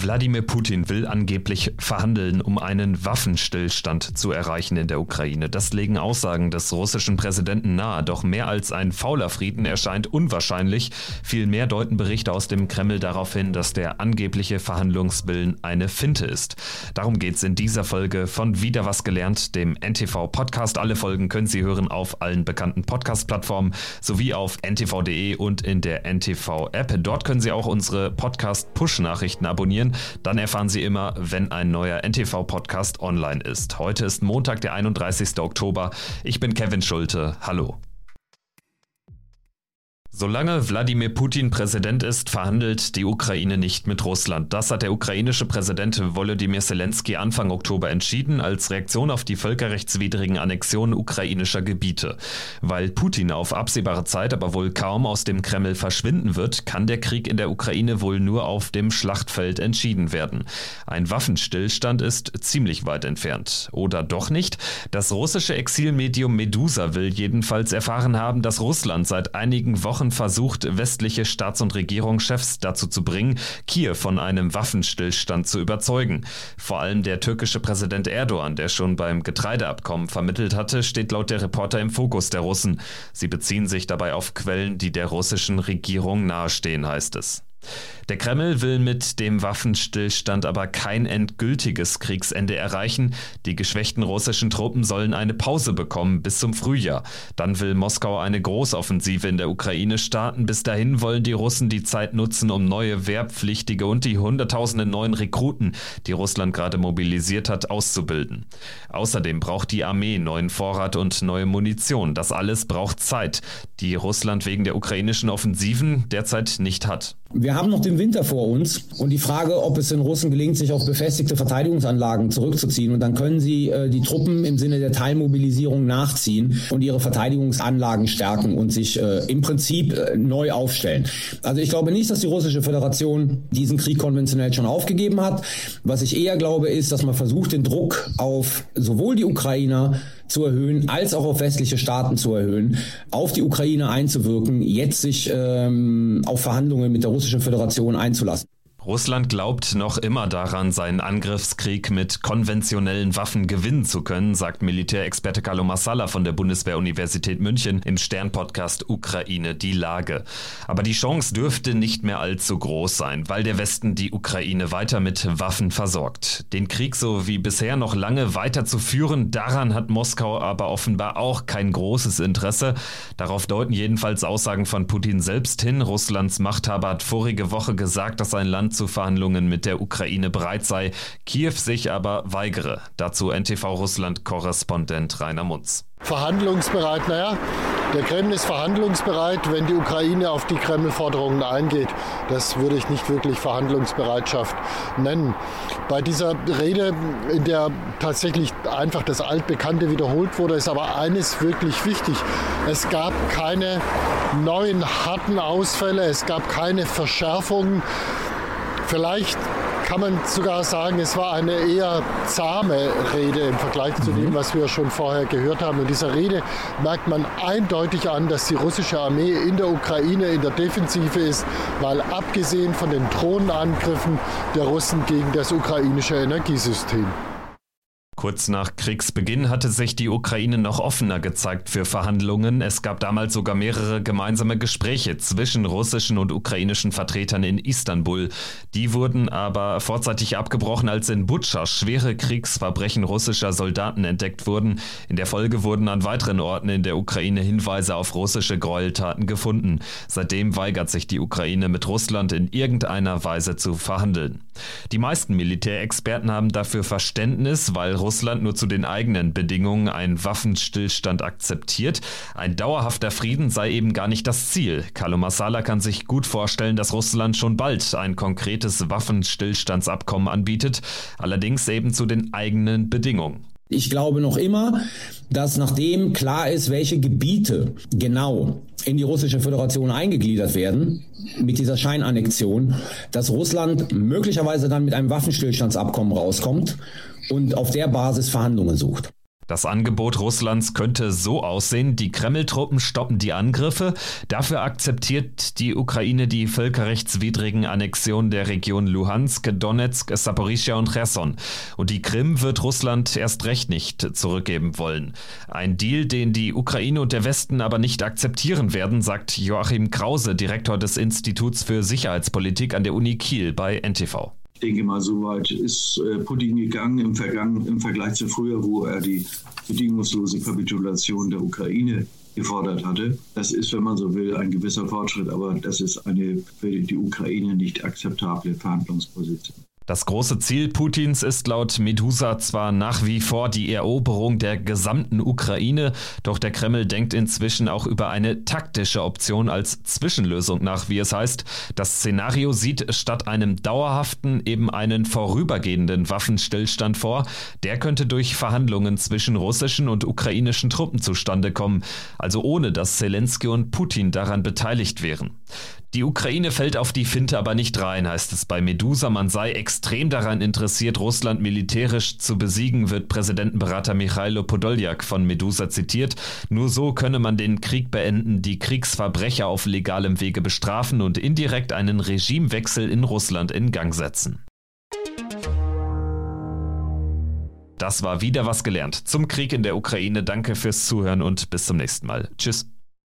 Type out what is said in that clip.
Wladimir Putin will angeblich verhandeln, um einen Waffenstillstand zu erreichen in der Ukraine. Das legen Aussagen des russischen Präsidenten nahe. Doch mehr als ein fauler Frieden erscheint unwahrscheinlich. Vielmehr deuten Berichte aus dem Kreml darauf hin, dass der angebliche Verhandlungswillen eine Finte ist. Darum geht es in dieser Folge von Wieder was gelernt, dem NTV-Podcast. Alle Folgen können Sie hören auf allen bekannten Podcast-Plattformen sowie auf ntv.de und in der NTV-App. Dort können Sie auch unsere Podcast-Push-Nachrichten abonnieren abonnieren. Dann erfahren Sie immer, wenn ein neuer NTV-Podcast online ist. Heute ist Montag, der 31. Oktober. Ich bin Kevin Schulte. Hallo. Solange Wladimir Putin Präsident ist, verhandelt die Ukraine nicht mit Russland. Das hat der ukrainische Präsident Volodymyr Zelensky Anfang Oktober entschieden, als Reaktion auf die völkerrechtswidrigen Annexionen ukrainischer Gebiete. Weil Putin auf absehbare Zeit aber wohl kaum aus dem Kreml verschwinden wird, kann der Krieg in der Ukraine wohl nur auf dem Schlachtfeld entschieden werden. Ein Waffenstillstand ist ziemlich weit entfernt. Oder doch nicht? Das russische Exilmedium Medusa will jedenfalls erfahren haben, dass Russland seit einigen Wochen Wochen versucht, westliche Staats- und Regierungschefs dazu zu bringen, Kiew von einem Waffenstillstand zu überzeugen. Vor allem der türkische Präsident Erdogan, der schon beim Getreideabkommen vermittelt hatte, steht laut der Reporter im Fokus der Russen. Sie beziehen sich dabei auf Quellen, die der russischen Regierung nahestehen, heißt es. Der Kreml will mit dem Waffenstillstand aber kein endgültiges Kriegsende erreichen. Die geschwächten russischen Truppen sollen eine Pause bekommen bis zum Frühjahr. Dann will Moskau eine Großoffensive in der Ukraine starten. Bis dahin wollen die Russen die Zeit nutzen, um neue Wehrpflichtige und die Hunderttausende neuen Rekruten, die Russland gerade mobilisiert hat, auszubilden. Außerdem braucht die Armee neuen Vorrat und neue Munition. Das alles braucht Zeit, die Russland wegen der ukrainischen Offensiven derzeit nicht hat. Wir haben noch den Winter vor uns und die Frage, ob es den Russen gelingt, sich auf befestigte Verteidigungsanlagen zurückzuziehen. Und dann können sie äh, die Truppen im Sinne der Teilmobilisierung nachziehen und ihre Verteidigungsanlagen stärken und sich äh, im Prinzip äh, neu aufstellen. Also ich glaube nicht, dass die russische Föderation diesen Krieg konventionell schon aufgegeben hat. Was ich eher glaube, ist, dass man versucht, den Druck auf sowohl die Ukrainer zu erhöhen, als auch auf westliche Staaten zu erhöhen, auf die Ukraine einzuwirken, jetzt sich ähm, auf Verhandlungen mit der russischen Föderation einzulassen. Russland glaubt noch immer daran, seinen Angriffskrieg mit konventionellen Waffen gewinnen zu können, sagt Militärexperte Carlo Massala von der Bundeswehr-Universität München im Stern-Podcast Ukraine die Lage. Aber die Chance dürfte nicht mehr allzu groß sein, weil der Westen die Ukraine weiter mit Waffen versorgt. Den Krieg so wie bisher noch lange weiterzuführen, daran hat Moskau aber offenbar auch kein großes Interesse. Darauf deuten jedenfalls Aussagen von Putin selbst hin. Russlands Machthaber hat vorige Woche gesagt, dass sein Land zu Verhandlungen mit der Ukraine bereit sei, Kiew sich aber weigere. Dazu NTV Russland-Korrespondent Rainer Munz. Verhandlungsbereit, naja, der Kreml ist verhandlungsbereit, wenn die Ukraine auf die Kreml-Forderungen eingeht. Das würde ich nicht wirklich Verhandlungsbereitschaft nennen. Bei dieser Rede, in der tatsächlich einfach das Altbekannte wiederholt wurde, ist aber eines wirklich wichtig. Es gab keine neuen harten Ausfälle, es gab keine Verschärfungen Vielleicht kann man sogar sagen, es war eine eher zahme Rede im Vergleich zu dem, mhm. was wir schon vorher gehört haben. In dieser Rede merkt man eindeutig an, dass die russische Armee in der Ukraine in der Defensive ist, weil abgesehen von den Drohnenangriffen der Russen gegen das ukrainische Energiesystem Kurz nach Kriegsbeginn hatte sich die Ukraine noch offener gezeigt für Verhandlungen. Es gab damals sogar mehrere gemeinsame Gespräche zwischen russischen und ukrainischen Vertretern in Istanbul. Die wurden aber vorzeitig abgebrochen, als in Butscha schwere Kriegsverbrechen russischer Soldaten entdeckt wurden. In der Folge wurden an weiteren Orten in der Ukraine Hinweise auf russische Gräueltaten gefunden. Seitdem weigert sich die Ukraine mit Russland in irgendeiner Weise zu verhandeln. Die meisten Militärexperten haben dafür Verständnis, weil Russland nur zu den eigenen Bedingungen einen Waffenstillstand akzeptiert. Ein dauerhafter Frieden sei eben gar nicht das Ziel. Carlo Massala kann sich gut vorstellen, dass Russland schon bald ein konkretes Waffenstillstandsabkommen anbietet, allerdings eben zu den eigenen Bedingungen. Ich glaube noch immer, dass nachdem klar ist, welche Gebiete genau in die russische Föderation eingegliedert werden, mit dieser Scheinannexion, dass Russland möglicherweise dann mit einem Waffenstillstandsabkommen rauskommt und auf der Basis Verhandlungen sucht. Das Angebot Russlands könnte so aussehen, die Kreml-Truppen stoppen die Angriffe, dafür akzeptiert die Ukraine die völkerrechtswidrigen Annexionen der Region Luhansk, Donetsk, Saporischia und Cherson. Und die Krim wird Russland erst recht nicht zurückgeben wollen. Ein Deal, den die Ukraine und der Westen aber nicht akzeptieren werden, sagt Joachim Krause, Direktor des Instituts für Sicherheitspolitik an der Uni Kiel bei NTV. Ich denke mal, so weit ist äh, Putin gegangen im, Vergangen, im Vergleich zu früher, wo er die bedingungslose Kapitulation der Ukraine gefordert hatte. Das ist, wenn man so will, ein gewisser Fortschritt, aber das ist eine für die Ukraine nicht akzeptable Verhandlungsposition. Das große Ziel Putins ist laut Medusa zwar nach wie vor die Eroberung der gesamten Ukraine, doch der Kreml denkt inzwischen auch über eine taktische Option als Zwischenlösung nach, wie es heißt. Das Szenario sieht statt einem dauerhaften eben einen vorübergehenden Waffenstillstand vor. Der könnte durch Verhandlungen zwischen russischen und ukrainischen Truppen zustande kommen, also ohne dass Zelensky und Putin daran beteiligt wären. Die Ukraine fällt auf die Finte aber nicht rein, heißt es bei Medusa. Man sei extrem daran interessiert, Russland militärisch zu besiegen, wird Präsidentenberater Michailo Podoljak von Medusa zitiert. Nur so könne man den Krieg beenden, die Kriegsverbrecher auf legalem Wege bestrafen und indirekt einen Regimewechsel in Russland in Gang setzen. Das war wieder was gelernt zum Krieg in der Ukraine. Danke fürs Zuhören und bis zum nächsten Mal. Tschüss.